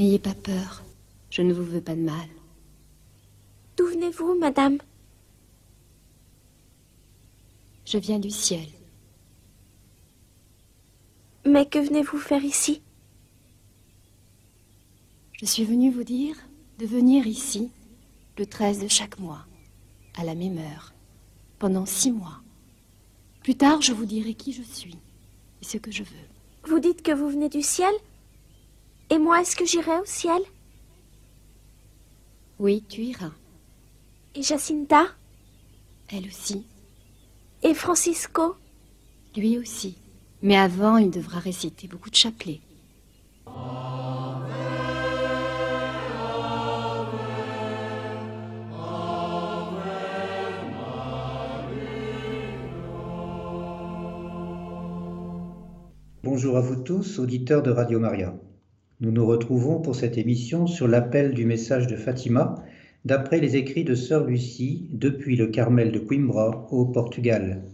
N'ayez pas peur. Je ne vous veux pas de mal. D'où venez-vous, madame? Je viens du ciel. Mais que venez-vous faire ici? Je suis venue vous dire de venir ici le 13 de chaque mois, à la même heure, pendant six mois. Plus tard, je vous dirai qui je suis et ce que je veux. Vous dites que vous venez du ciel? Et moi, est-ce que j'irai au ciel? Oui, tu iras. Et Jacinta? Elle aussi. Et Francisco? Lui aussi. Mais avant, il devra réciter beaucoup de chapelets. Bonjour à vous tous, auditeurs de Radio Maria. Nous nous retrouvons pour cette émission sur l'appel du message de Fatima, d'après les écrits de Sœur Lucie depuis le Carmel de Coimbra au Portugal.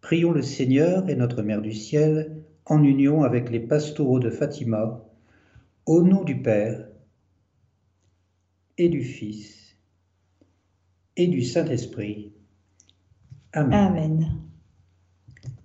Prions le Seigneur et notre Mère du Ciel en union avec les pastoraux de Fatima, au nom du Père et du Fils et du Saint-Esprit. Amen.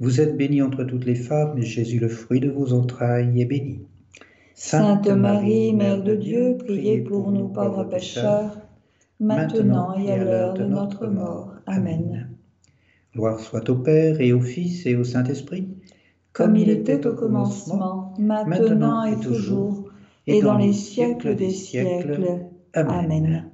Vous êtes bénie entre toutes les femmes, et Jésus, le fruit de vos entrailles, est béni. Sainte Marie, Mère de Dieu, priez pour nous pauvres pécheurs, maintenant et à l'heure de notre mort. Amen. Gloire soit au Père et au Fils et au Saint-Esprit, comme il était au commencement, maintenant et toujours, et dans les siècles des siècles. Amen.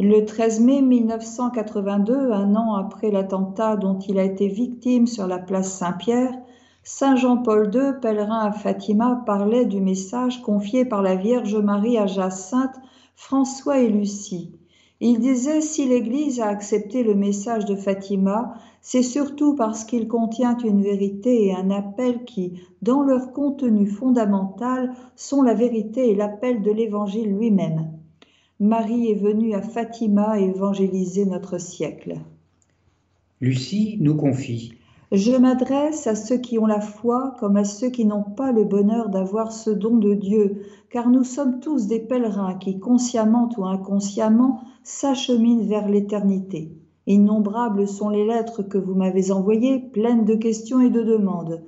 Le 13 mai 1982, un an après l'attentat dont il a été victime sur la place Saint-Pierre, Saint Jean-Paul II, pèlerin à Fatima, parlait du message confié par la Vierge Marie à Jacinthe, François et Lucie. Il disait si l'Église a accepté le message de Fatima, c'est surtout parce qu'il contient une vérité et un appel qui, dans leur contenu fondamental, sont la vérité et l'appel de l'Évangile lui-même. Marie est venue à Fatima évangéliser notre siècle. Lucie nous confie. Je m'adresse à ceux qui ont la foi comme à ceux qui n'ont pas le bonheur d'avoir ce don de Dieu, car nous sommes tous des pèlerins qui, consciemment ou inconsciemment, s'acheminent vers l'éternité. Innombrables sont les lettres que vous m'avez envoyées, pleines de questions et de demandes.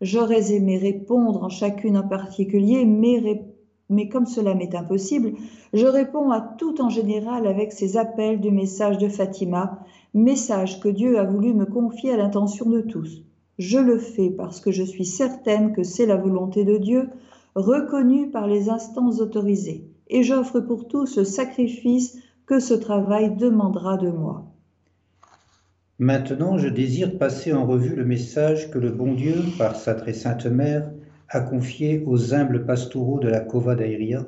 J'aurais aimé répondre en chacune en particulier, mais, mais comme cela m'est impossible, je réponds à tout en général avec ces appels du message de Fatima, message que Dieu a voulu me confier à l'intention de tous. Je le fais parce que je suis certaine que c'est la volonté de Dieu, reconnue par les instances autorisées, et j'offre pour tous le sacrifice que ce travail demandera de moi. Maintenant, je désire passer en revue le message que le bon Dieu, par sa très sainte mère, a confié aux humbles pastoraux de la Cova d'Aïria,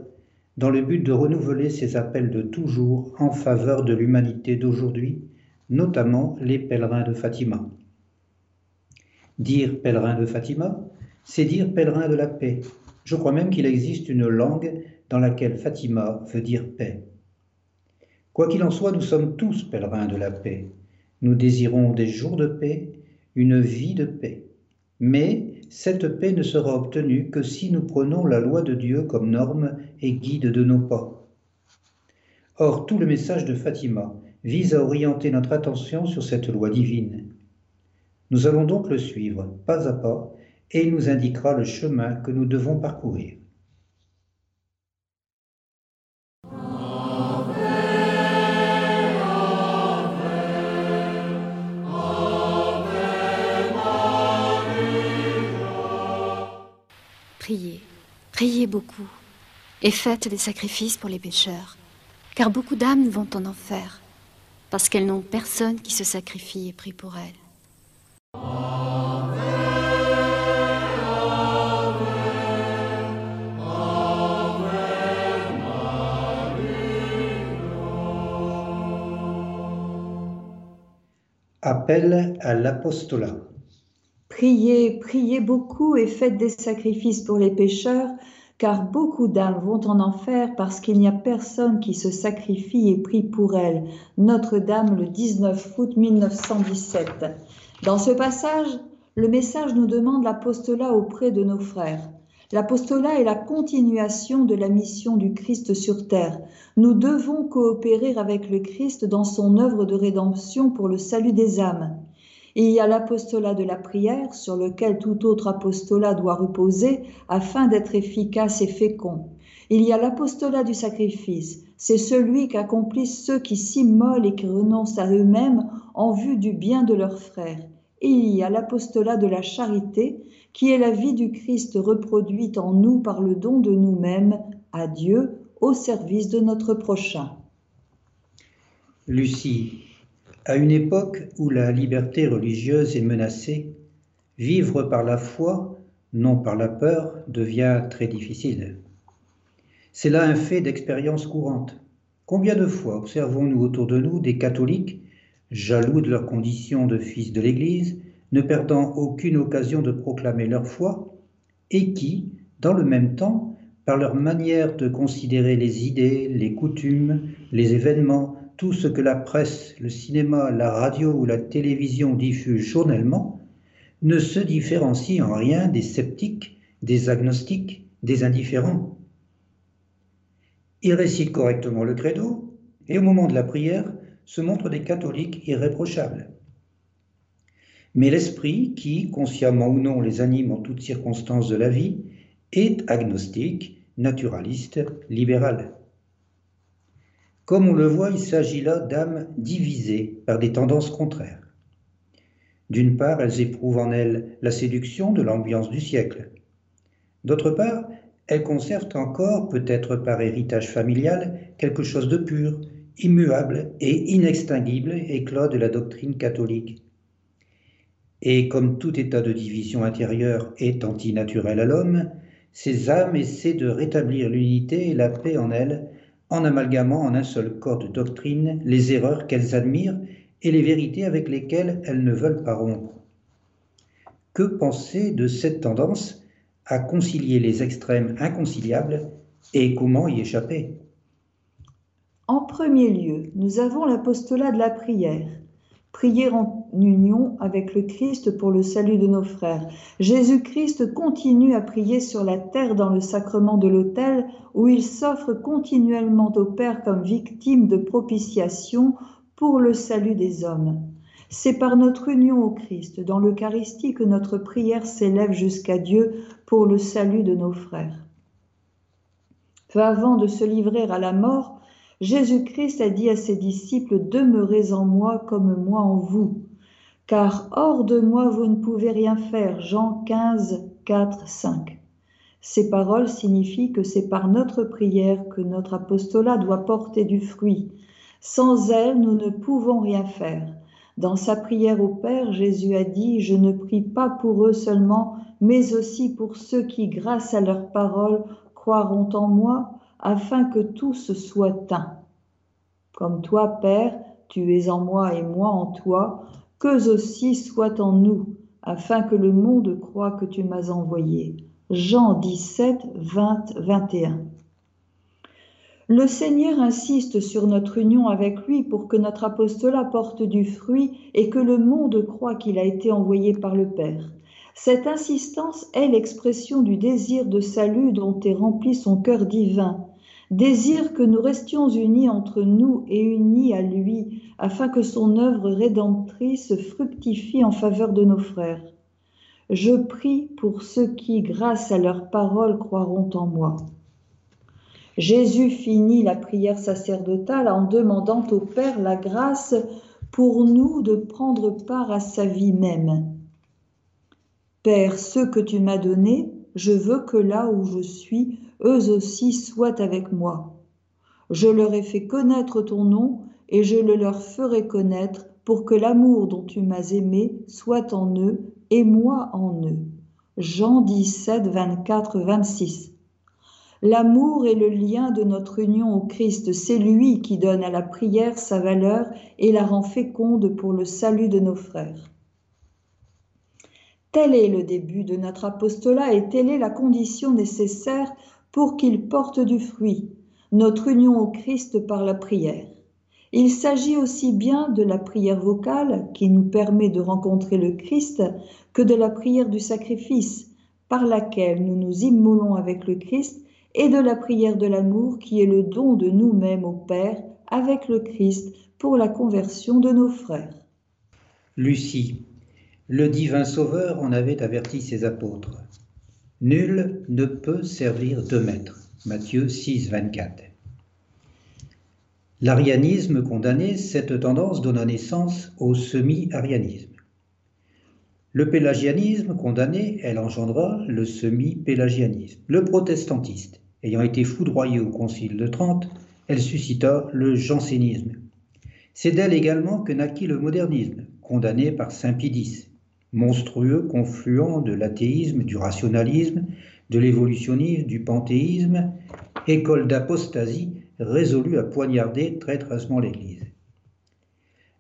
dans le but de renouveler ses appels de toujours en faveur de l'humanité d'aujourd'hui, notamment les pèlerins de Fatima. Dire pèlerin de Fatima, c'est dire pèlerin de la paix. Je crois même qu'il existe une langue dans laquelle Fatima veut dire paix. Quoi qu'il en soit, nous sommes tous pèlerins de la paix. Nous désirons des jours de paix, une vie de paix. Mais cette paix ne sera obtenue que si nous prenons la loi de Dieu comme norme et guide de nos pas. Or, tout le message de Fatima vise à orienter notre attention sur cette loi divine. Nous allons donc le suivre pas à pas et il nous indiquera le chemin que nous devons parcourir. Priez, priez beaucoup, et faites des sacrifices pour les pécheurs, car beaucoup d'âmes vont en enfer, parce qu'elles n'ont personne qui se sacrifie et prie pour elles. Appel à l'apostolat. Priez, priez beaucoup et faites des sacrifices pour les pécheurs, car beaucoup d'âmes vont en enfer parce qu'il n'y a personne qui se sacrifie et prie pour elles. Notre-Dame, le 19 août 1917. Dans ce passage, le message nous demande l'apostolat auprès de nos frères. L'apostolat est la continuation de la mission du Christ sur terre. Nous devons coopérer avec le Christ dans son œuvre de rédemption pour le salut des âmes. Il y a l'apostolat de la prière sur lequel tout autre apostolat doit reposer afin d'être efficace et fécond. Il y a l'apostolat du sacrifice, c'est celui qu'accomplissent ceux qui s'immolent et qui renoncent à eux-mêmes en vue du bien de leurs frères. il y a l'apostolat de la charité, qui est la vie du Christ reproduite en nous par le don de nous-mêmes à Dieu au service de notre prochain. Lucie, à une époque où la liberté religieuse est menacée, vivre par la foi, non par la peur, devient très difficile. C'est là un fait d'expérience courante. Combien de fois observons-nous autour de nous des catholiques, jaloux de leur condition de fils de l'Église, ne perdant aucune occasion de proclamer leur foi, et qui, dans le même temps, par leur manière de considérer les idées, les coutumes, les événements, tout ce que la presse, le cinéma, la radio ou la télévision diffusent journellement, ne se différencient en rien des sceptiques, des agnostiques, des indifférents. Ils récitent correctement le credo et au moment de la prière se montrent des catholiques irréprochables. Mais l'esprit qui, consciemment ou non, les anime en toutes circonstances de la vie, est agnostique, naturaliste, libéral. Comme on le voit, il s'agit là d'âmes divisées par des tendances contraires. D'une part, elles éprouvent en elles la séduction de l'ambiance du siècle. D'autre part, elles conservent encore, peut-être par héritage familial, quelque chose de pur, immuable et inextinguible, éclat de la doctrine catholique. Et comme tout état de division intérieure est antinaturel à l'homme, ces âmes essaient de rétablir l'unité et la paix en elles en amalgamant en un seul corps de doctrine les erreurs qu'elles admirent et les vérités avec lesquelles elles ne veulent pas rompre. Que penser de cette tendance à concilier les extrêmes inconciliables et comment y échapper? En premier lieu, nous avons l'apostolat de la prière prier en union avec le Christ pour le salut de nos frères. Jésus-Christ continue à prier sur la terre dans le sacrement de l'autel où il s'offre continuellement au Père comme victime de propitiation pour le salut des hommes. C'est par notre union au Christ dans l'Eucharistie que notre prière s'élève jusqu'à Dieu pour le salut de nos frères. Peu avant de se livrer à la mort, Jésus-Christ a dit à ses disciples, Demeurez en moi comme moi en vous, car hors de moi vous ne pouvez rien faire. Jean 15, 4, 5. Ces paroles signifient que c'est par notre prière que notre apostolat doit porter du fruit. Sans elle, nous ne pouvons rien faire. Dans sa prière au Père, Jésus a dit, Je ne prie pas pour eux seulement, mais aussi pour ceux qui, grâce à leurs paroles, croiront en moi afin que tous soient un. Comme toi, Père, tu es en moi et moi en toi, qu'eux aussi soient en nous, afin que le monde croie que tu m'as envoyé. Jean 17, 20, 21. Le Seigneur insiste sur notre union avec lui pour que notre apostolat porte du fruit et que le monde croit qu'il a été envoyé par le Père. Cette insistance est l'expression du désir de salut dont est rempli son cœur divin, désir que nous restions unis entre nous et unis à lui, afin que son œuvre rédemptrice fructifie en faveur de nos frères. Je prie pour ceux qui, grâce à leurs paroles, croiront en moi. Jésus finit la prière sacerdotale en demandant au Père la grâce pour nous de prendre part à sa vie même. Père, ceux que tu m'as donnés, je veux que là où je suis, eux aussi soient avec moi. Je leur ai fait connaître ton nom, et je le leur ferai connaître, pour que l'amour dont tu m'as aimé soit en eux, et moi en eux. Jean 17, 24, 26. L'amour est le lien de notre union au Christ. C'est lui qui donne à la prière sa valeur et la rend féconde pour le salut de nos frères. Tel est le début de notre apostolat et telle est la condition nécessaire pour qu'il porte du fruit, notre union au Christ par la prière. Il s'agit aussi bien de la prière vocale qui nous permet de rencontrer le Christ que de la prière du sacrifice par laquelle nous nous immolons avec le Christ et de la prière de l'amour qui est le don de nous-mêmes au Père avec le Christ pour la conversion de nos frères. Lucie, le divin Sauveur en avait averti ses apôtres. Nul ne peut servir deux maîtres. Matthieu 6, 24. L'arianisme condamné, cette tendance donna naissance au semi-arianisme. Le pélagianisme condamné, elle engendra le semi-pélagianisme. Le protestantiste, ayant été foudroyé au Concile de Trente, elle suscita le jansénisme. C'est d'elle également que naquit le modernisme, condamné par Saint Pidis monstrueux confluent de l'athéisme, du rationalisme, de l'évolutionnisme, du panthéisme, école d'apostasie résolue à poignarder traîtreusement l'Église.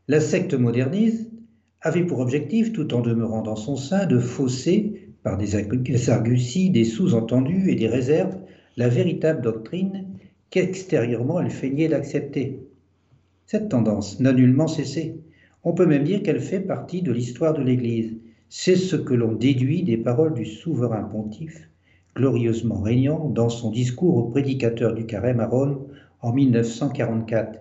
La secte moderniste avait pour objectif, tout en demeurant dans son sein, de fausser, par des arguties, des sous-entendus et des réserves, la véritable doctrine qu'extérieurement elle feignait d'accepter. Cette tendance n'a nullement cessé. On peut même dire qu'elle fait partie de l'histoire de l'Église. C'est ce que l'on déduit des paroles du souverain pontife, glorieusement régnant dans son discours au prédicateur du Carême à Rome en 1944.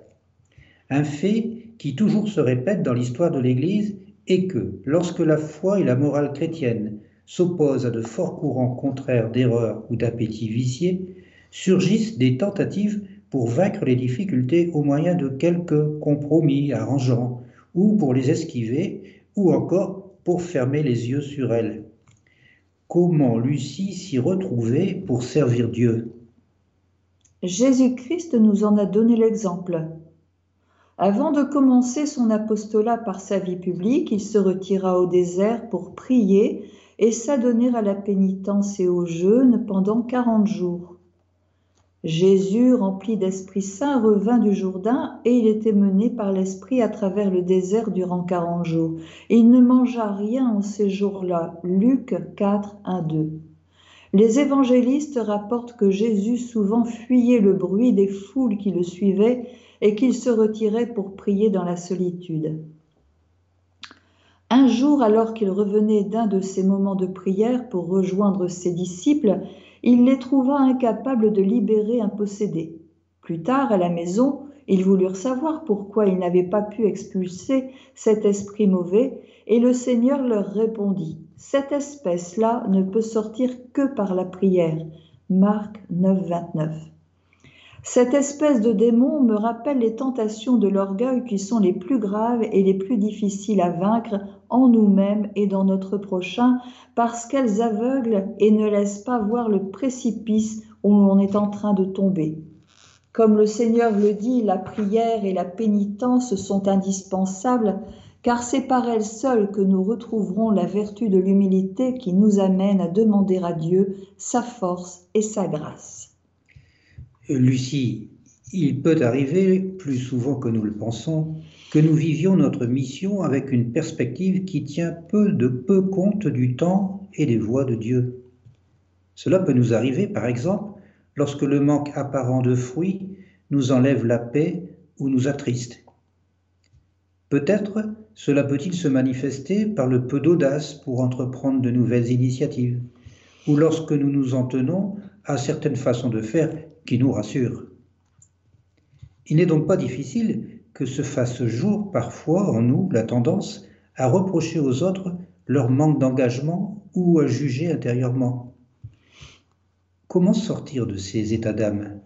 Un fait qui toujours se répète dans l'histoire de l'Église est que lorsque la foi et la morale chrétienne s'opposent à de forts courants contraires d'erreurs ou d'appétits viciés, surgissent des tentatives pour vaincre les difficultés au moyen de quelques compromis arrangeants, ou pour les esquiver, ou encore pour fermer les yeux sur elle. Comment Lucie s'y retrouver pour servir Dieu? Jésus-Christ nous en a donné l'exemple. Avant de commencer son apostolat par sa vie publique, il se retira au désert pour prier et s'adonner à la pénitence et au jeûne pendant quarante jours. Jésus, rempli d'Esprit Saint, revint du Jourdain et il était mené par l'Esprit à travers le désert durant quarante jours. il ne mangea rien en ces jours-là. Luc 4, 1, 2. Les évangélistes rapportent que Jésus souvent fuyait le bruit des foules qui le suivaient et qu'il se retirait pour prier dans la solitude. Un jour, alors qu'il revenait d'un de ces moments de prière pour rejoindre ses disciples, il les trouva incapables de libérer un possédé. Plus tard, à la maison, ils voulurent savoir pourquoi ils n'avaient pas pu expulser cet esprit mauvais, et le Seigneur leur répondit, Cette espèce-là ne peut sortir que par la prière. Marc 9, 29. Cette espèce de démon me rappelle les tentations de l'orgueil qui sont les plus graves et les plus difficiles à vaincre en nous-mêmes et dans notre prochain, parce qu'elles aveuglent et ne laissent pas voir le précipice où l'on est en train de tomber. Comme le Seigneur le dit, la prière et la pénitence sont indispensables, car c'est par elles seules que nous retrouverons la vertu de l'humilité qui nous amène à demander à Dieu sa force et sa grâce. Lucie, il peut arriver, plus souvent que nous le pensons, que nous vivions notre mission avec une perspective qui tient peu de peu compte du temps et des voies de Dieu. Cela peut nous arriver, par exemple, lorsque le manque apparent de fruits nous enlève la paix ou nous attriste. Peut-être cela peut-il se manifester par le peu d'audace pour entreprendre de nouvelles initiatives, ou lorsque nous nous en tenons à certaines façons de faire qui nous rassure. Il n'est donc pas difficile que se fasse jour parfois en nous la tendance à reprocher aux autres leur manque d'engagement ou à juger intérieurement. Comment sortir de ces états d'âme?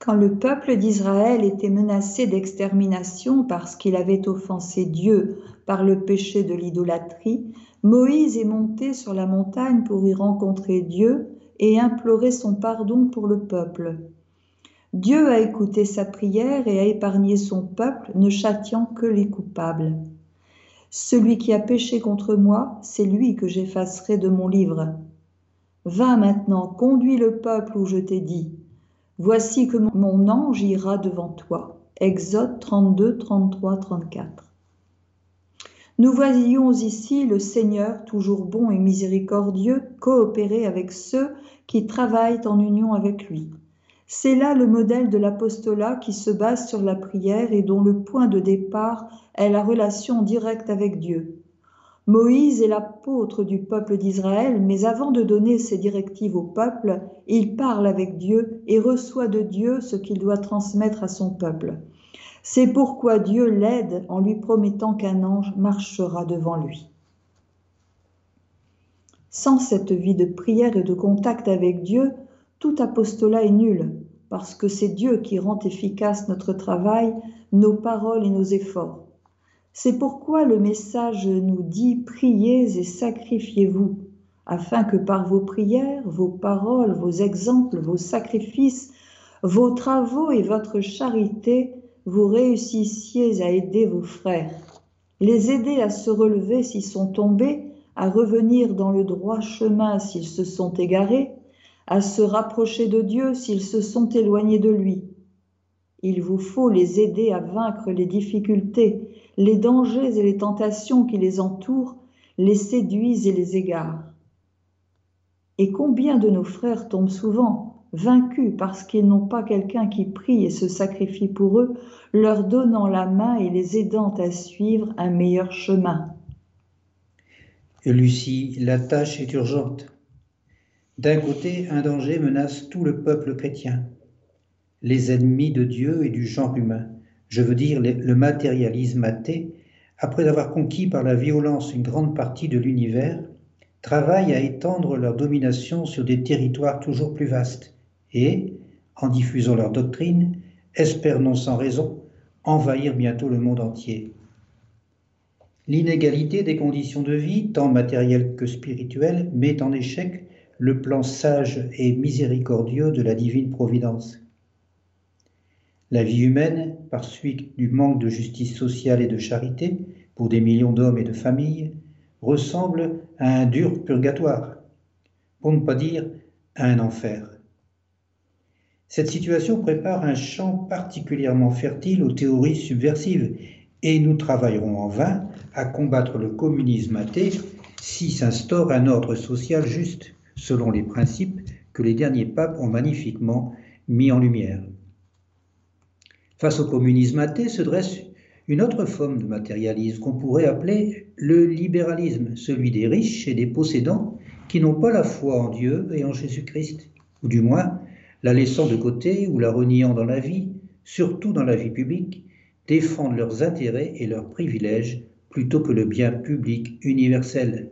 Quand le peuple d'Israël était menacé d'extermination parce qu'il avait offensé Dieu par le péché de l'idolâtrie, Moïse est monté sur la montagne pour y rencontrer Dieu et implorer son pardon pour le peuple. Dieu a écouté sa prière et a épargné son peuple, ne châtiant que les coupables. Celui qui a péché contre moi, c'est lui que j'effacerai de mon livre. Va maintenant, conduis le peuple où je t'ai dit. Voici que mon ange ira devant toi. Exode 32, 33, 34. Nous voyons ici le Seigneur, toujours bon et miséricordieux, coopérer avec ceux qui travaillent en union avec lui. C'est là le modèle de l'apostolat qui se base sur la prière et dont le point de départ est la relation directe avec Dieu. Moïse est l'apôtre du peuple d'Israël, mais avant de donner ses directives au peuple, il parle avec Dieu et reçoit de Dieu ce qu'il doit transmettre à son peuple. C'est pourquoi Dieu l'aide en lui promettant qu'un ange marchera devant lui. Sans cette vie de prière et de contact avec Dieu, tout apostolat est nul, parce que c'est Dieu qui rend efficace notre travail, nos paroles et nos efforts. C'est pourquoi le message nous dit Priez et sacrifiez-vous, afin que par vos prières, vos paroles, vos exemples, vos sacrifices, vos travaux et votre charité, vous réussissiez à aider vos frères, les aider à se relever s'ils sont tombés, à revenir dans le droit chemin s'ils se sont égarés, à se rapprocher de Dieu s'ils se sont éloignés de lui. Il vous faut les aider à vaincre les difficultés, les dangers et les tentations qui les entourent les séduisent et les égarent. Et combien de nos frères tombent souvent, vaincus parce qu'ils n'ont pas quelqu'un qui prie et se sacrifie pour eux, leur donnant la main et les aidant à suivre un meilleur chemin. Lucie, la tâche est urgente. D'un côté, un danger menace tout le peuple chrétien, les ennemis de Dieu et du genre humain je veux dire le matérialisme athée, après avoir conquis par la violence une grande partie de l'univers, travaille à étendre leur domination sur des territoires toujours plus vastes et, en diffusant leur doctrine, espère non sans raison envahir bientôt le monde entier. L'inégalité des conditions de vie, tant matérielles que spirituelles, met en échec le plan sage et miséricordieux de la divine providence. La vie humaine, par suite du manque de justice sociale et de charité pour des millions d'hommes et de familles, ressemble à un dur purgatoire, pour ne pas dire à un enfer. Cette situation prépare un champ particulièrement fertile aux théories subversives et nous travaillerons en vain à combattre le communisme athée si s'instaure un ordre social juste, selon les principes que les derniers papes ont magnifiquement mis en lumière. Face au communisme athée se dresse une autre forme de matérialisme qu'on pourrait appeler le libéralisme, celui des riches et des possédants qui n'ont pas la foi en Dieu et en Jésus-Christ, ou du moins la laissant de côté ou la reniant dans la vie, surtout dans la vie publique, défendent leurs intérêts et leurs privilèges plutôt que le bien public universel.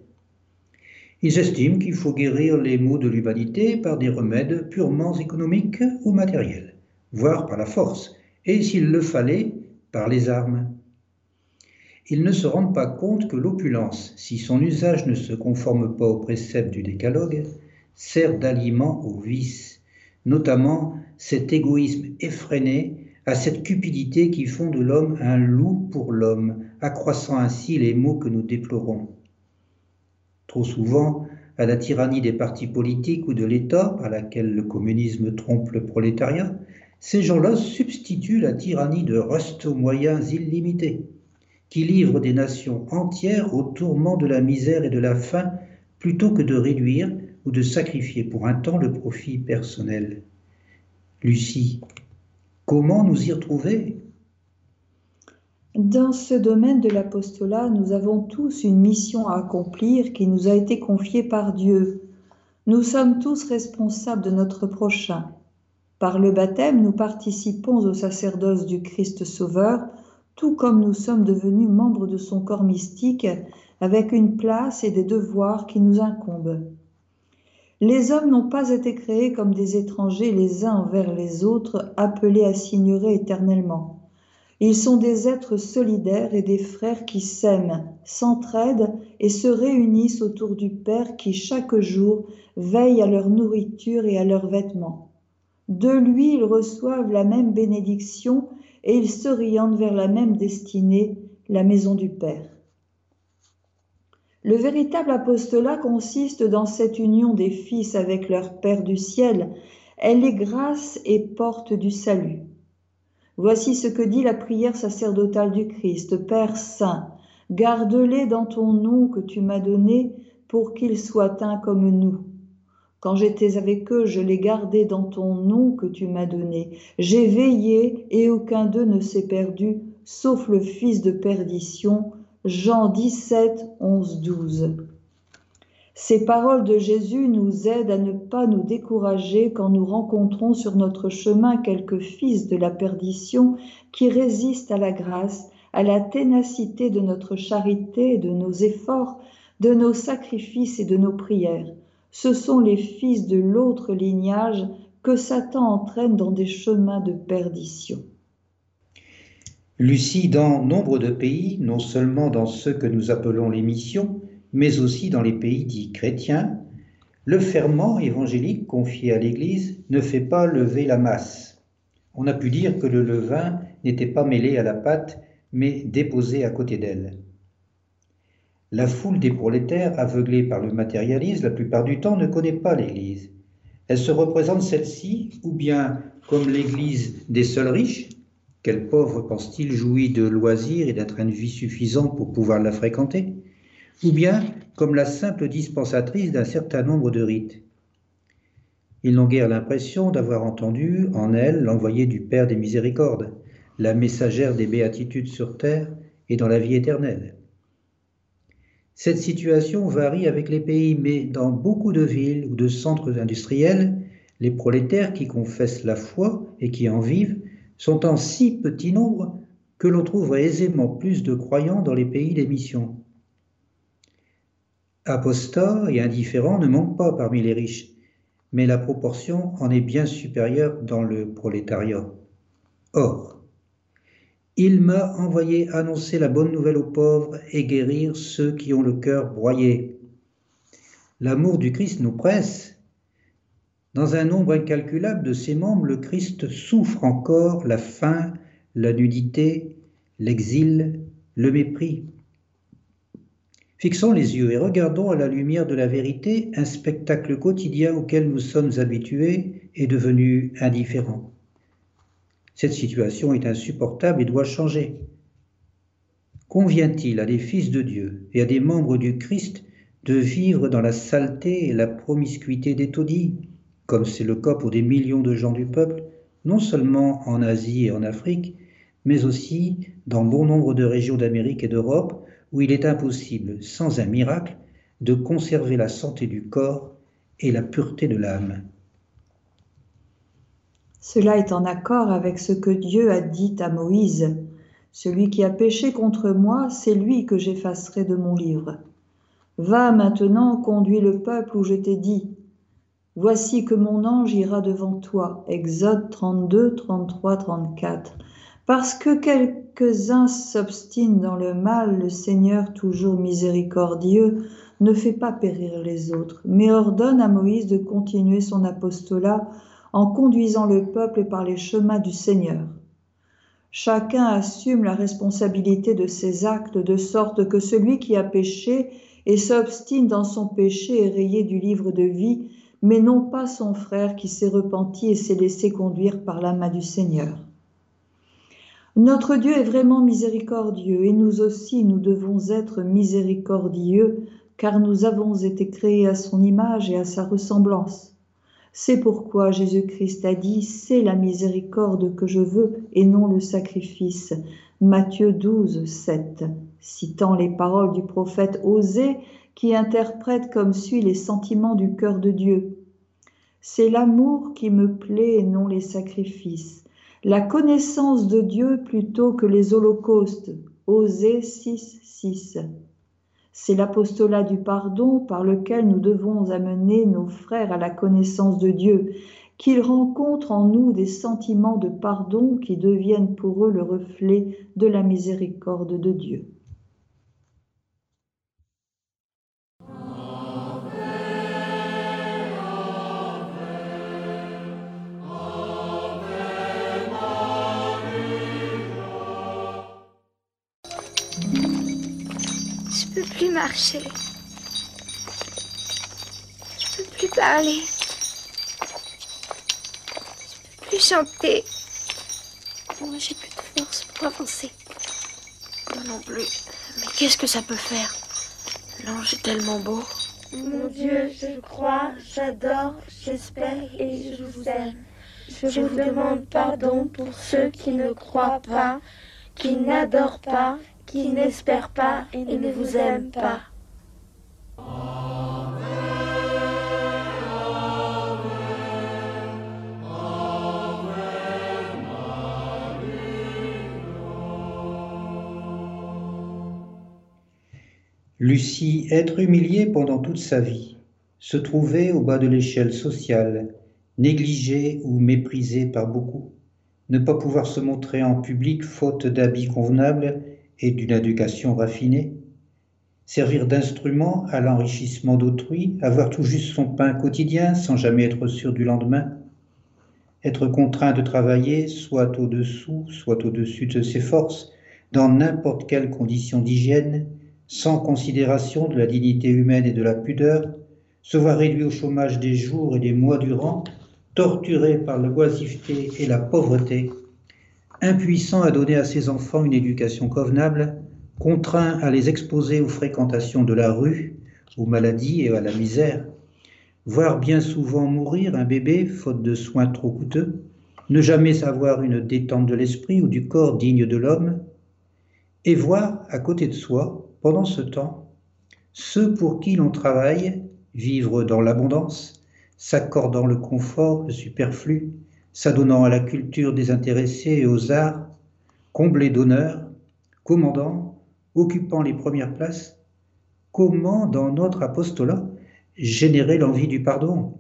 Ils estiment qu'il faut guérir les maux de l'humanité par des remèdes purement économiques ou matériels, voire par la force, et s'il le fallait, par les armes. Ils ne se rendent pas compte que l'opulence, si son usage ne se conforme pas aux préceptes du décalogue, sert d'aliment au vice, notamment cet égoïsme effréné, à cette cupidité qui font de l'homme un loup pour l'homme, accroissant ainsi les maux que nous déplorons. Trop souvent, à la tyrannie des partis politiques ou de l'État, par laquelle le communisme trompe le prolétariat, ces gens-là substituent la tyrannie de Rust aux moyens illimités, qui livrent des nations entières au tourment de la misère et de la faim, plutôt que de réduire ou de sacrifier pour un temps le profit personnel. Lucie, comment nous y retrouver? Dans ce domaine de l'apostolat, nous avons tous une mission à accomplir qui nous a été confiée par Dieu. Nous sommes tous responsables de notre prochain. Par le baptême, nous participons au sacerdoce du Christ Sauveur, tout comme nous sommes devenus membres de son corps mystique, avec une place et des devoirs qui nous incombent. Les hommes n'ont pas été créés comme des étrangers les uns envers les autres, appelés à s'ignorer éternellement. Ils sont des êtres solidaires et des frères qui s'aiment, s'entraident et se réunissent autour du Père qui chaque jour veille à leur nourriture et à leurs vêtements. De lui, ils reçoivent la même bénédiction et ils s'orientent vers la même destinée, la maison du Père. Le véritable apostolat consiste dans cette union des fils avec leur Père du ciel. Elle est grâce et porte du salut. Voici ce que dit la prière sacerdotale du Christ. Père Saint, garde-les dans ton nom que tu m'as donné pour qu'ils soient un comme nous. Quand j'étais avec eux, je les gardais dans ton nom que tu m'as donné. J'ai veillé et aucun d'eux ne s'est perdu, sauf le fils de perdition. Jean 17, 11, 12. Ces paroles de Jésus nous aident à ne pas nous décourager quand nous rencontrons sur notre chemin quelques fils de la perdition qui résistent à la grâce, à la ténacité de notre charité, de nos efforts, de nos sacrifices et de nos prières ce sont les fils de l'autre lignage que Satan entraîne dans des chemins de perdition. Lucie, dans nombre de pays, non seulement dans ceux que nous appelons les missions, mais aussi dans les pays dits chrétiens, le ferment évangélique confié à l'Église ne fait pas lever la masse. On a pu dire que le levain n'était pas mêlé à la pâte, mais déposé à côté d'elle. La foule des prolétaires, aveuglée par le matérialisme, la plupart du temps ne connaît pas l'Église. Elle se représente celle-ci, ou bien comme l'Église des seuls riches, quel pauvre pense-t-il jouit de loisirs et d'un train de vie suffisant pour pouvoir la fréquenter, ou bien comme la simple dispensatrice d'un certain nombre de rites. Ils n'ont guère l'impression d'avoir entendu en elle l'envoyé du Père des miséricordes, la messagère des béatitudes sur terre et dans la vie éternelle. Cette situation varie avec les pays, mais dans beaucoup de villes ou de centres industriels, les prolétaires qui confessent la foi et qui en vivent sont en si petit nombre que l'on trouverait aisément plus de croyants dans les pays d'émission. Apostats et indifférents ne manquent pas parmi les riches, mais la proportion en est bien supérieure dans le prolétariat. Or, il m'a envoyé annoncer la bonne nouvelle aux pauvres et guérir ceux qui ont le cœur broyé. L'amour du Christ nous presse. Dans un nombre incalculable de ses membres, le Christ souffre encore la faim, la nudité, l'exil, le mépris. Fixons les yeux et regardons à la lumière de la vérité un spectacle quotidien auquel nous sommes habitués et devenu indifférents. Cette situation est insupportable et doit changer. Convient-il à des fils de Dieu et à des membres du Christ de vivre dans la saleté et la promiscuité des taudis, comme c'est le cas pour des millions de gens du peuple, non seulement en Asie et en Afrique, mais aussi dans bon nombre de régions d'Amérique et d'Europe, où il est impossible, sans un miracle, de conserver la santé du corps et la pureté de l'âme. Cela est en accord avec ce que Dieu a dit à Moïse. Celui qui a péché contre moi, c'est lui que j'effacerai de mon livre. Va maintenant, conduis le peuple où je t'ai dit. Voici que mon ange ira devant toi. Exode 32, 33, 34. Parce que quelques-uns s'obstinent dans le mal, le Seigneur, toujours miséricordieux, ne fait pas périr les autres, mais ordonne à Moïse de continuer son apostolat en conduisant le peuple par les chemins du Seigneur. Chacun assume la responsabilité de ses actes de sorte que celui qui a péché et s'obstine dans son péché est rayé du livre de vie, mais non pas son frère qui s'est repenti et s'est laissé conduire par la main du Seigneur. Notre Dieu est vraiment miséricordieux et nous aussi nous devons être miséricordieux car nous avons été créés à son image et à sa ressemblance. C'est pourquoi Jésus-Christ a dit, c'est la miséricorde que je veux et non le sacrifice. Matthieu 12, 7, citant les paroles du prophète Osée qui interprète comme suit les sentiments du cœur de Dieu. C'est l'amour qui me plaît et non les sacrifices, la connaissance de Dieu plutôt que les holocaustes. Osée 6, 6. C'est l'apostolat du pardon par lequel nous devons amener nos frères à la connaissance de Dieu, qu'ils rencontrent en nous des sentiments de pardon qui deviennent pour eux le reflet de la miséricorde de Dieu. Peux plus marcher. Je peux plus parler. Je peux plus chanter. Moi, j'ai plus de force pour avancer. Non plus. Mais qu'est-ce que ça peut faire? L'ange est tellement beau. Mon Dieu, je crois, j'adore, j'espère et je vous aime. Je vous demande pardon pour ceux qui ne croient pas, qui n'adorent pas, qui n'espèrent pas et ne vous aiment pas. Lucie, être humiliée pendant toute sa vie, se trouver au bas de l'échelle sociale, négligée ou méprisée par beaucoup, ne pas pouvoir se montrer en public faute d'habits convenables et d'une éducation raffinée, servir d'instrument à l'enrichissement d'autrui, avoir tout juste son pain quotidien sans jamais être sûr du lendemain, être contraint de travailler soit au-dessous, soit au-dessus de ses forces, dans n'importe quelle condition d'hygiène, sans considération de la dignité humaine et de la pudeur, se voir réduit au chômage des jours et des mois durant, torturé par la oisiveté et la pauvreté, impuissant à donner à ses enfants une éducation convenable, contraint à les exposer aux fréquentations de la rue, aux maladies et à la misère, voir bien souvent mourir un bébé faute de soins trop coûteux, ne jamais avoir une détente de l'esprit ou du corps digne de l'homme, et voir à côté de soi pendant ce temps, ceux pour qui l'on travaille vivre dans l'abondance, s'accordant le confort, le superflu, s'adonnant à la culture désintéressée et aux arts, comblés d'honneur, commandant, occupant les premières places, comment dans notre apostolat générer l'envie du pardon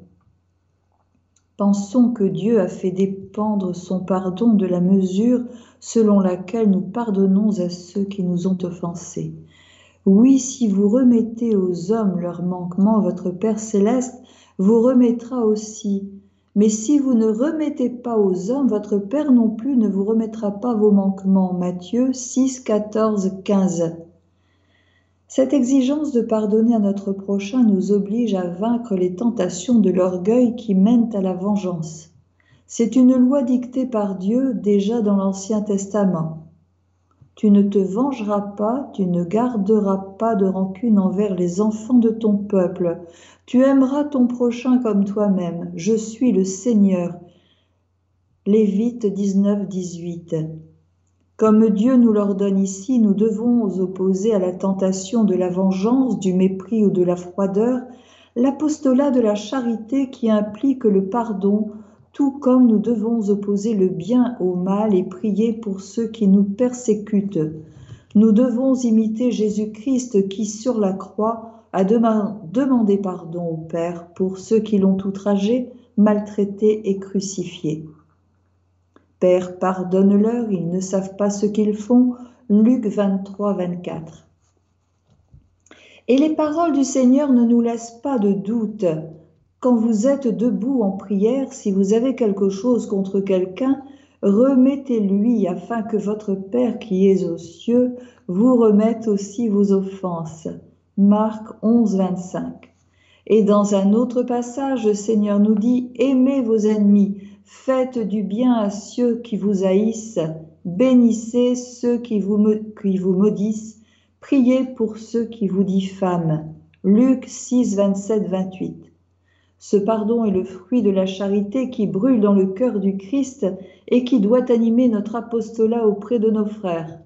Pensons que Dieu a fait dépendre son pardon de la mesure selon laquelle nous pardonnons à ceux qui nous ont offensés. Oui, si vous remettez aux hommes leurs manquements, votre Père céleste vous remettra aussi. Mais si vous ne remettez pas aux hommes, votre Père non plus ne vous remettra pas vos manquements. Matthieu 6, 14, 15. Cette exigence de pardonner à notre prochain nous oblige à vaincre les tentations de l'orgueil qui mènent à la vengeance. C'est une loi dictée par Dieu déjà dans l'Ancien Testament. Tu ne te vengeras pas, tu ne garderas pas de rancune envers les enfants de ton peuple. Tu aimeras ton prochain comme toi-même. Je suis le Seigneur. Lévite 19, 18. Comme Dieu nous l'ordonne ici, nous devons opposer à la tentation de la vengeance, du mépris ou de la froideur, l'apostolat de la charité qui implique le pardon, tout comme nous devons opposer le bien au mal et prier pour ceux qui nous persécutent. Nous devons imiter Jésus-Christ qui, sur la croix, a demandé pardon au Père pour ceux qui l'ont outragé, maltraité et crucifié. Père, pardonne-leur, ils ne savent pas ce qu'ils font. Luc 23, 24. Et les paroles du Seigneur ne nous laissent pas de doute. Quand vous êtes debout en prière, si vous avez quelque chose contre quelqu'un, remettez-lui afin que votre Père qui est aux cieux vous remette aussi vos offenses. Marc 11, 25. Et dans un autre passage, le Seigneur nous dit, Aimez vos ennemis, faites du bien à ceux qui vous haïssent, bénissez ceux qui vous, qui vous maudissent, priez pour ceux qui vous diffament. Luc 6, 27, 28. Ce pardon est le fruit de la charité qui brûle dans le cœur du Christ et qui doit animer notre apostolat auprès de nos frères.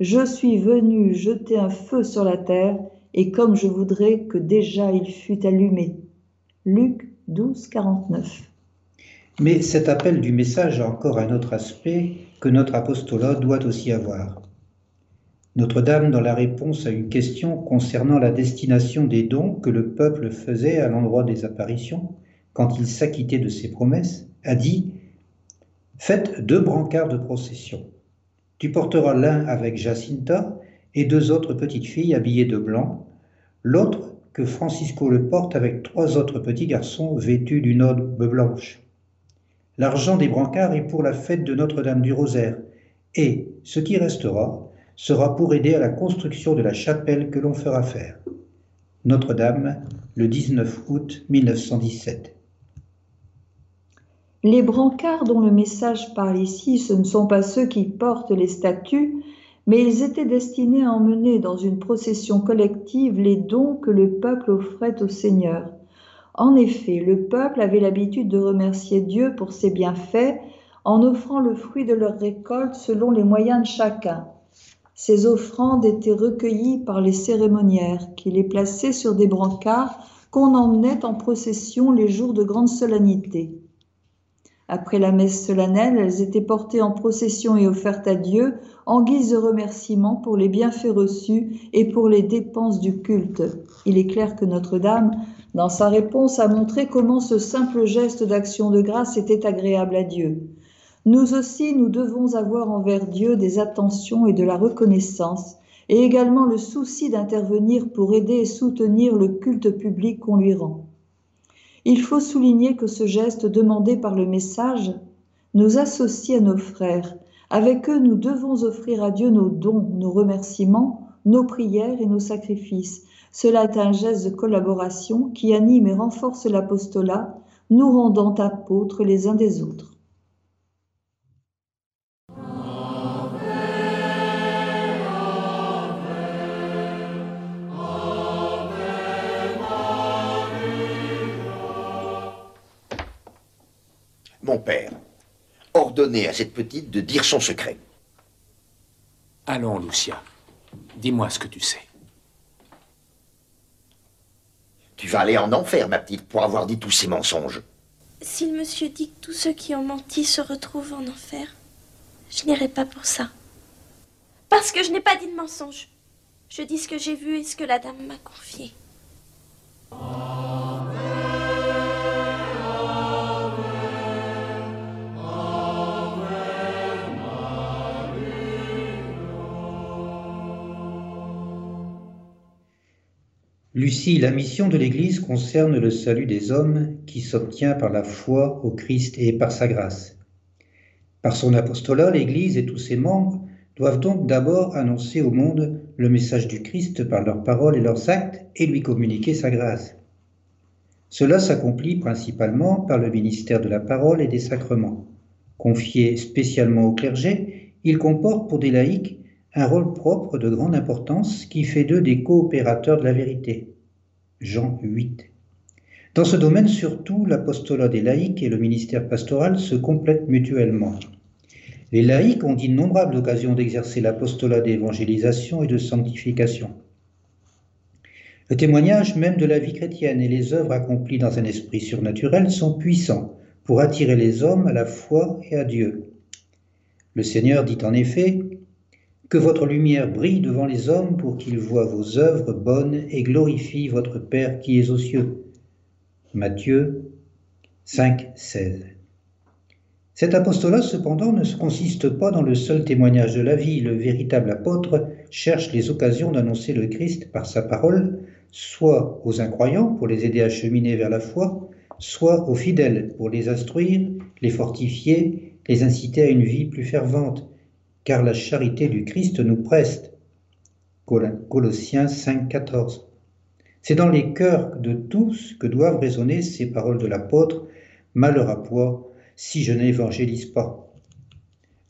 Je suis venu jeter un feu sur la terre, et comme je voudrais que déjà il fût allumé. Luc 12, 49. Mais cet appel du message a encore un autre aspect que notre apostolat doit aussi avoir. Notre-Dame, dans la réponse à une question concernant la destination des dons que le peuple faisait à l'endroit des apparitions, quand il s'acquittait de ses promesses, a dit Faites deux brancards de procession. Tu porteras l'un avec Jacinta et deux autres petites filles habillées de blanc, l'autre que Francisco le porte avec trois autres petits garçons vêtus d'une aube blanche. L'argent des brancards est pour la fête de Notre-Dame du Rosaire, et ce qui restera sera pour aider à la construction de la chapelle que l'on fera faire. Notre-Dame, le 19 août 1917. Les brancards dont le message parle ici, ce ne sont pas ceux qui portent les statues, mais ils étaient destinés à emmener dans une procession collective les dons que le peuple offrait au Seigneur. En effet, le peuple avait l'habitude de remercier Dieu pour ses bienfaits en offrant le fruit de leur récolte selon les moyens de chacun. Ces offrandes étaient recueillies par les cérémoniaires qui les plaçaient sur des brancards qu'on emmenait en procession les jours de grande solennité. Après la messe solennelle, elles étaient portées en procession et offertes à Dieu en guise de remerciement pour les bienfaits reçus et pour les dépenses du culte. Il est clair que Notre-Dame, dans sa réponse, a montré comment ce simple geste d'action de grâce était agréable à Dieu. Nous aussi, nous devons avoir envers Dieu des attentions et de la reconnaissance, et également le souci d'intervenir pour aider et soutenir le culte public qu'on lui rend. Il faut souligner que ce geste demandé par le message nous associe à nos frères. Avec eux, nous devons offrir à Dieu nos dons, nos remerciements, nos prières et nos sacrifices. Cela est un geste de collaboration qui anime et renforce l'apostolat, nous rendant apôtres les uns des autres. Mon père, ordonnez à cette petite de dire son secret. Allons, Lucia. Dis-moi ce que tu sais. Tu vas aller en enfer, ma petite, pour avoir dit tous ces mensonges. Si le monsieur dit que tous ceux qui ont menti se retrouvent en enfer, je n'irai pas pour ça. Parce que je n'ai pas dit de mensonge. Je dis ce que j'ai vu et ce que la dame m'a confié. Lucie, la mission de l'Église concerne le salut des hommes qui s'obtient par la foi au Christ et par sa grâce. Par son apostolat, l'Église et tous ses membres doivent donc d'abord annoncer au monde le message du Christ par leurs paroles et leurs actes et lui communiquer sa grâce. Cela s'accomplit principalement par le ministère de la parole et des sacrements. Confié spécialement au clergé, il comporte pour des laïcs un rôle propre de grande importance qui fait d'eux des coopérateurs de la vérité. Jean 8. Dans ce domaine, surtout, l'apostolat des laïcs et le ministère pastoral se complètent mutuellement. Les laïcs ont d'innombrables occasions d'exercer l'apostolat d'évangélisation et de sanctification. Le témoignage même de la vie chrétienne et les œuvres accomplies dans un esprit surnaturel sont puissants pour attirer les hommes à la foi et à Dieu. Le Seigneur dit en effet, que votre lumière brille devant les hommes pour qu'ils voient vos œuvres bonnes et glorifient votre Père qui est aux cieux. Matthieu 5, 16. Cet apostolat, cependant, ne consiste pas dans le seul témoignage de la vie. Le véritable apôtre cherche les occasions d'annoncer le Christ par sa parole, soit aux incroyants pour les aider à cheminer vers la foi, soit aux fidèles pour les instruire, les fortifier, les inciter à une vie plus fervente, car la charité du Christ nous preste. Colossiens 5,14. C'est dans les cœurs de tous que doivent résonner ces paroles de l'apôtre Malheur à toi si je n'évangélise pas.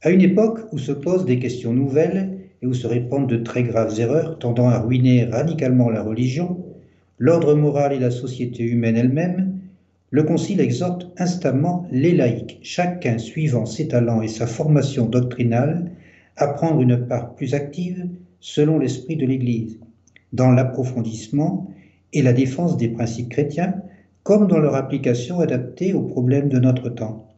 À une époque où se posent des questions nouvelles et où se répandent de très graves erreurs tendant à ruiner radicalement la religion, l'ordre moral et la société humaine elle-même, le Concile exhorte instamment les laïcs, chacun suivant ses talents et sa formation doctrinale, à prendre une part plus active selon l'esprit de l'Église, dans l'approfondissement et la défense des principes chrétiens, comme dans leur application adaptée aux problèmes de notre temps.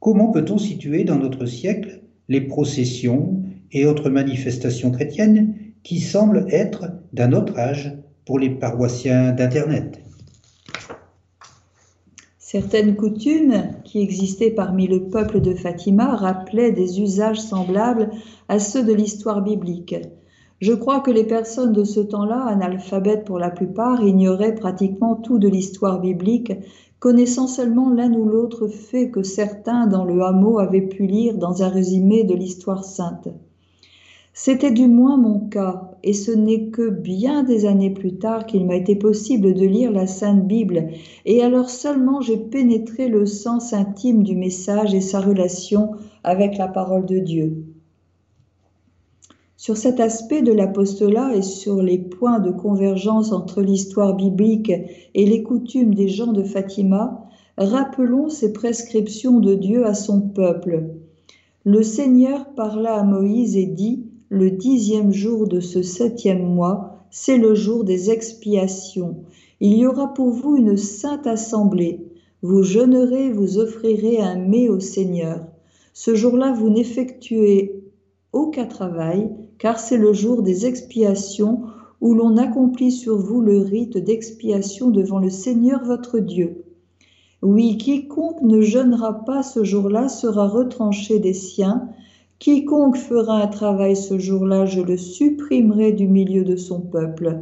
Comment peut-on situer dans notre siècle les processions et autres manifestations chrétiennes qui semblent être d'un autre âge pour les paroissiens d'Internet? Certaines coutumes qui existaient parmi le peuple de Fatima rappelaient des usages semblables à ceux de l'histoire biblique. Je crois que les personnes de ce temps-là, analphabètes pour la plupart, ignoraient pratiquement tout de l'histoire biblique, connaissant seulement l'un ou l'autre fait que certains dans le hameau avaient pu lire dans un résumé de l'histoire sainte. C'était du moins mon cas, et ce n'est que bien des années plus tard qu'il m'a été possible de lire la Sainte Bible, et alors seulement j'ai pénétré le sens intime du message et sa relation avec la parole de Dieu. Sur cet aspect de l'apostolat et sur les points de convergence entre l'histoire biblique et les coutumes des gens de Fatima, rappelons ces prescriptions de Dieu à son peuple. Le Seigneur parla à Moïse et dit, le dixième jour de ce septième mois, c'est le jour des expiations. Il y aura pour vous une sainte assemblée. Vous jeûnerez, vous offrirez un mets au Seigneur. Ce jour-là, vous n'effectuez aucun travail, car c'est le jour des expiations où l'on accomplit sur vous le rite d'expiation devant le Seigneur votre Dieu. Oui, quiconque ne jeûnera pas ce jour-là sera retranché des siens, Quiconque fera un travail ce jour-là, je le supprimerai du milieu de son peuple.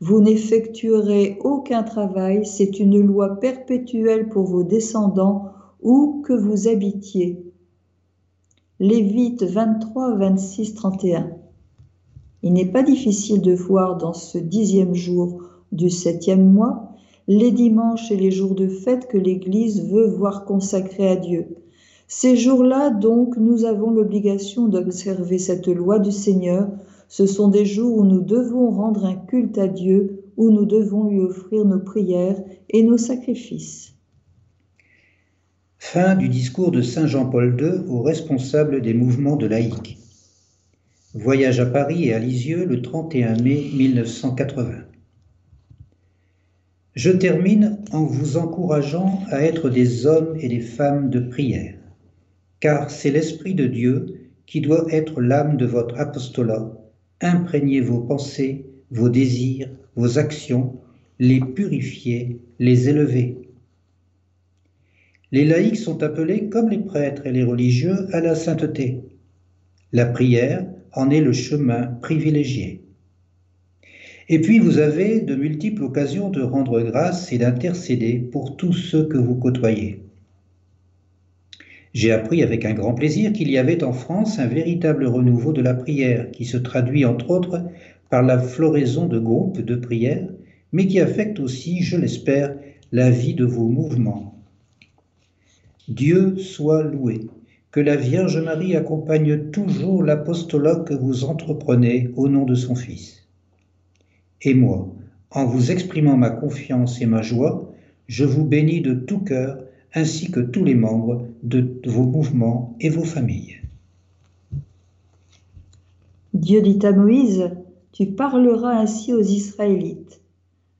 Vous n'effectuerez aucun travail, c'est une loi perpétuelle pour vos descendants, où que vous habitiez. Lévites 23, 26, 31. Il n'est pas difficile de voir dans ce dixième jour du septième mois les dimanches et les jours de fête que l'Église veut voir consacrés à Dieu. Ces jours-là, donc, nous avons l'obligation d'observer cette loi du Seigneur. Ce sont des jours où nous devons rendre un culte à Dieu, où nous devons lui offrir nos prières et nos sacrifices. Fin du discours de Saint Jean-Paul II aux responsables des mouvements de laïcs. Voyage à Paris et à Lisieux le 31 mai 1980. Je termine en vous encourageant à être des hommes et des femmes de prière car c'est l'Esprit de Dieu qui doit être l'âme de votre apostolat. Imprégnez vos pensées, vos désirs, vos actions, les purifier, les élever. Les laïcs sont appelés, comme les prêtres et les religieux, à la sainteté. La prière en est le chemin privilégié. Et puis vous avez de multiples occasions de rendre grâce et d'intercéder pour tous ceux que vous côtoyez. J'ai appris avec un grand plaisir qu'il y avait en France un véritable renouveau de la prière qui se traduit entre autres par la floraison de groupes de prière, mais qui affecte aussi, je l'espère, la vie de vos mouvements. Dieu soit loué, que la Vierge Marie accompagne toujours l'apostolat que vous entreprenez au nom de son Fils. Et moi, en vous exprimant ma confiance et ma joie, je vous bénis de tout cœur ainsi que tous les membres de vos mouvements et vos familles. Dieu dit à Moïse, tu parleras ainsi aux Israélites.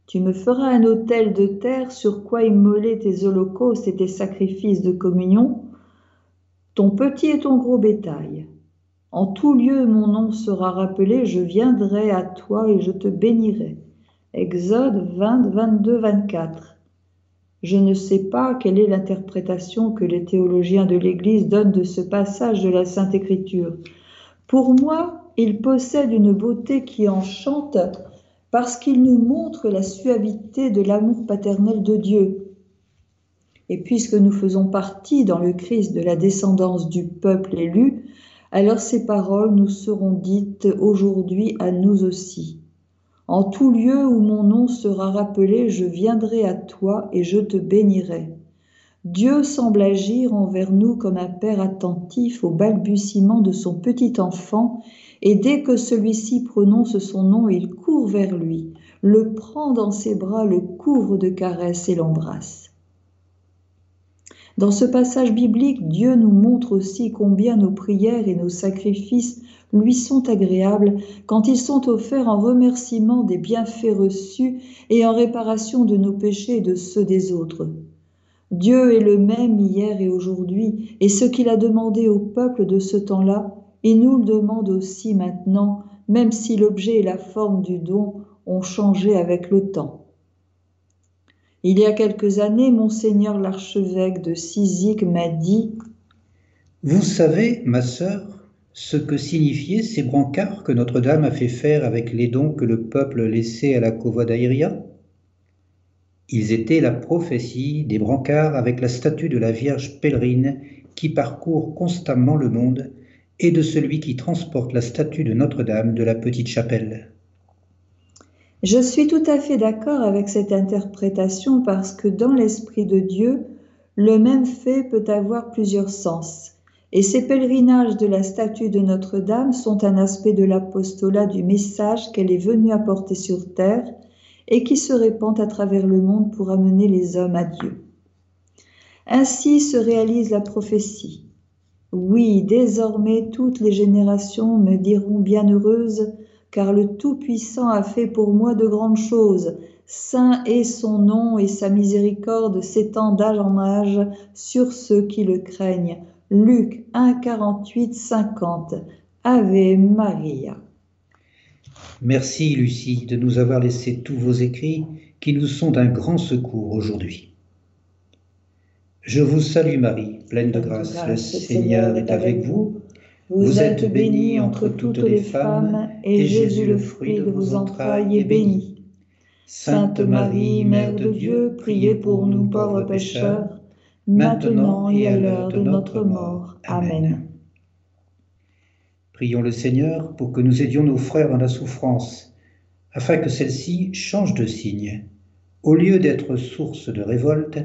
Tu me feras un autel de terre sur quoi immoler tes holocaustes et tes sacrifices de communion, ton petit et ton gros bétail. En tout lieu mon nom sera rappelé, je viendrai à toi et je te bénirai. Exode 20, 22, 24. Je ne sais pas quelle est l'interprétation que les théologiens de l'Église donnent de ce passage de la Sainte Écriture. Pour moi, il possède une beauté qui enchante parce qu'il nous montre la suavité de l'amour paternel de Dieu. Et puisque nous faisons partie dans le Christ de la descendance du peuple élu, alors ces paroles nous seront dites aujourd'hui à nous aussi. En tout lieu où mon nom sera rappelé, je viendrai à toi et je te bénirai. Dieu semble agir envers nous comme un père attentif au balbutiement de son petit enfant, et dès que celui-ci prononce son nom, il court vers lui, le prend dans ses bras, le couvre de caresses et l'embrasse. Dans ce passage biblique, Dieu nous montre aussi combien nos prières et nos sacrifices lui sont agréables quand ils sont offerts en remerciement des bienfaits reçus et en réparation de nos péchés et de ceux des autres. Dieu est le même hier et aujourd'hui, et ce qu'il a demandé au peuple de ce temps-là, il nous le demande aussi maintenant, même si l'objet et la forme du don ont changé avec le temps. Il y a quelques années, monseigneur l'archevêque de Sizik m'a dit Vous savez, ma sœur, ce que signifiaient ces brancards que Notre-Dame a fait faire avec les dons que le peuple laissait à la Cova d'Aïria? Ils étaient la prophétie des brancards avec la statue de la Vierge pèlerine qui parcourt constamment le monde et de celui qui transporte la statue de Notre-Dame de la petite chapelle. Je suis tout à fait d'accord avec cette interprétation parce que dans l'Esprit de Dieu, le même fait peut avoir plusieurs sens. Et ces pèlerinages de la statue de Notre-Dame sont un aspect de l'apostolat du message qu'elle est venue apporter sur terre et qui se répand à travers le monde pour amener les hommes à Dieu. Ainsi se réalise la prophétie. Oui, désormais toutes les générations me diront bienheureuse, car le Tout-Puissant a fait pour moi de grandes choses. Saint est son nom et sa miséricorde s'étend d'âge en âge sur ceux qui le craignent. Luc 1, 48, 50. Ave Maria. Merci Lucie de nous avoir laissé tous vos écrits qui nous sont d'un grand secours aujourd'hui. Je vous salue Marie, pleine de grâce, le Seigneur est avec vous. Vous êtes bénie entre toutes les femmes, et Jésus, le fruit de vos entrailles, est béni. Sainte Marie, Mère de Dieu, priez pour nous pauvres pécheurs, maintenant et à l'heure de notre mort. Amen. Prions le Seigneur pour que nous aidions nos frères dans la souffrance, afin que celle-ci change de signe. Au lieu d'être source de révolte,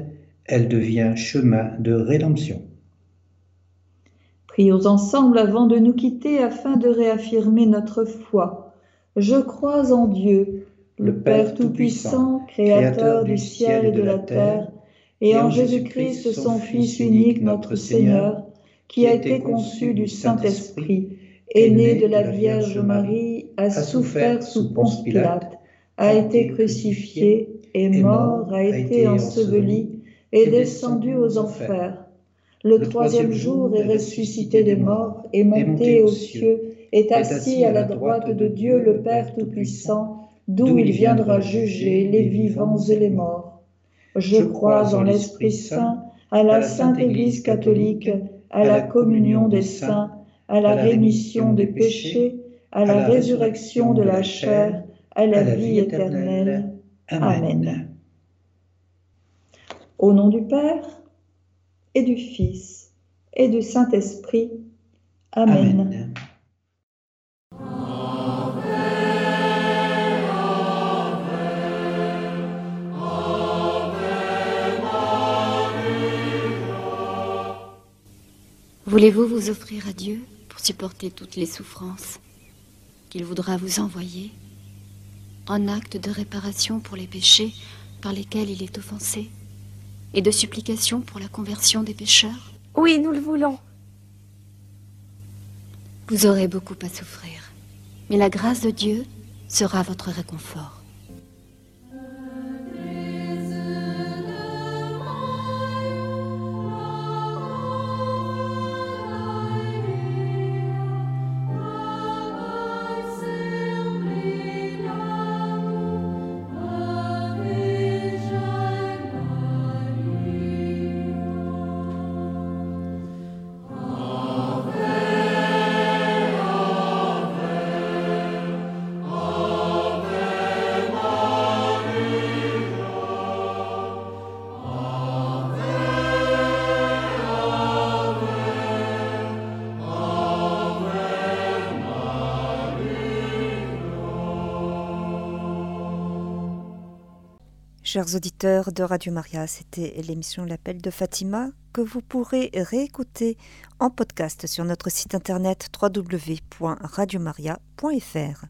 elle devient chemin de rédemption. Prions ensemble avant de nous quitter afin de réaffirmer notre foi. Je crois en Dieu, le Père Tout-Puissant, Créateur du ciel et de la terre, et en Jésus-Christ, son Fils unique, notre Seigneur, qui a été conçu du Saint-Esprit, est né de la Vierge Marie, a souffert sous Ponce Pilate, a été crucifié, est mort, a été enseveli, est descendu aux enfers. Le troisième jour est ressuscité des morts, est monté aux cieux, est assis à la droite de Dieu le Père Tout-Puissant, d'où il viendra juger les vivants et les morts. Je crois en l'Esprit Saint, à la Sainte Église catholique, à la communion des saints, à la rémission des péchés, à la résurrection de la chair, à la vie éternelle. Amen. Au nom du Père et du Fils et du Saint-Esprit. Amen. Voulez-vous vous offrir à Dieu pour supporter toutes les souffrances qu'il voudra vous envoyer en acte de réparation pour les péchés par lesquels il est offensé et de supplication pour la conversion des pécheurs? Oui, nous le voulons. Vous aurez beaucoup à souffrir, mais la grâce de Dieu sera votre réconfort. Chers auditeurs de Radio Maria, c'était l'émission L'appel de Fatima que vous pourrez réécouter en podcast sur notre site internet www.radiomaria.fr.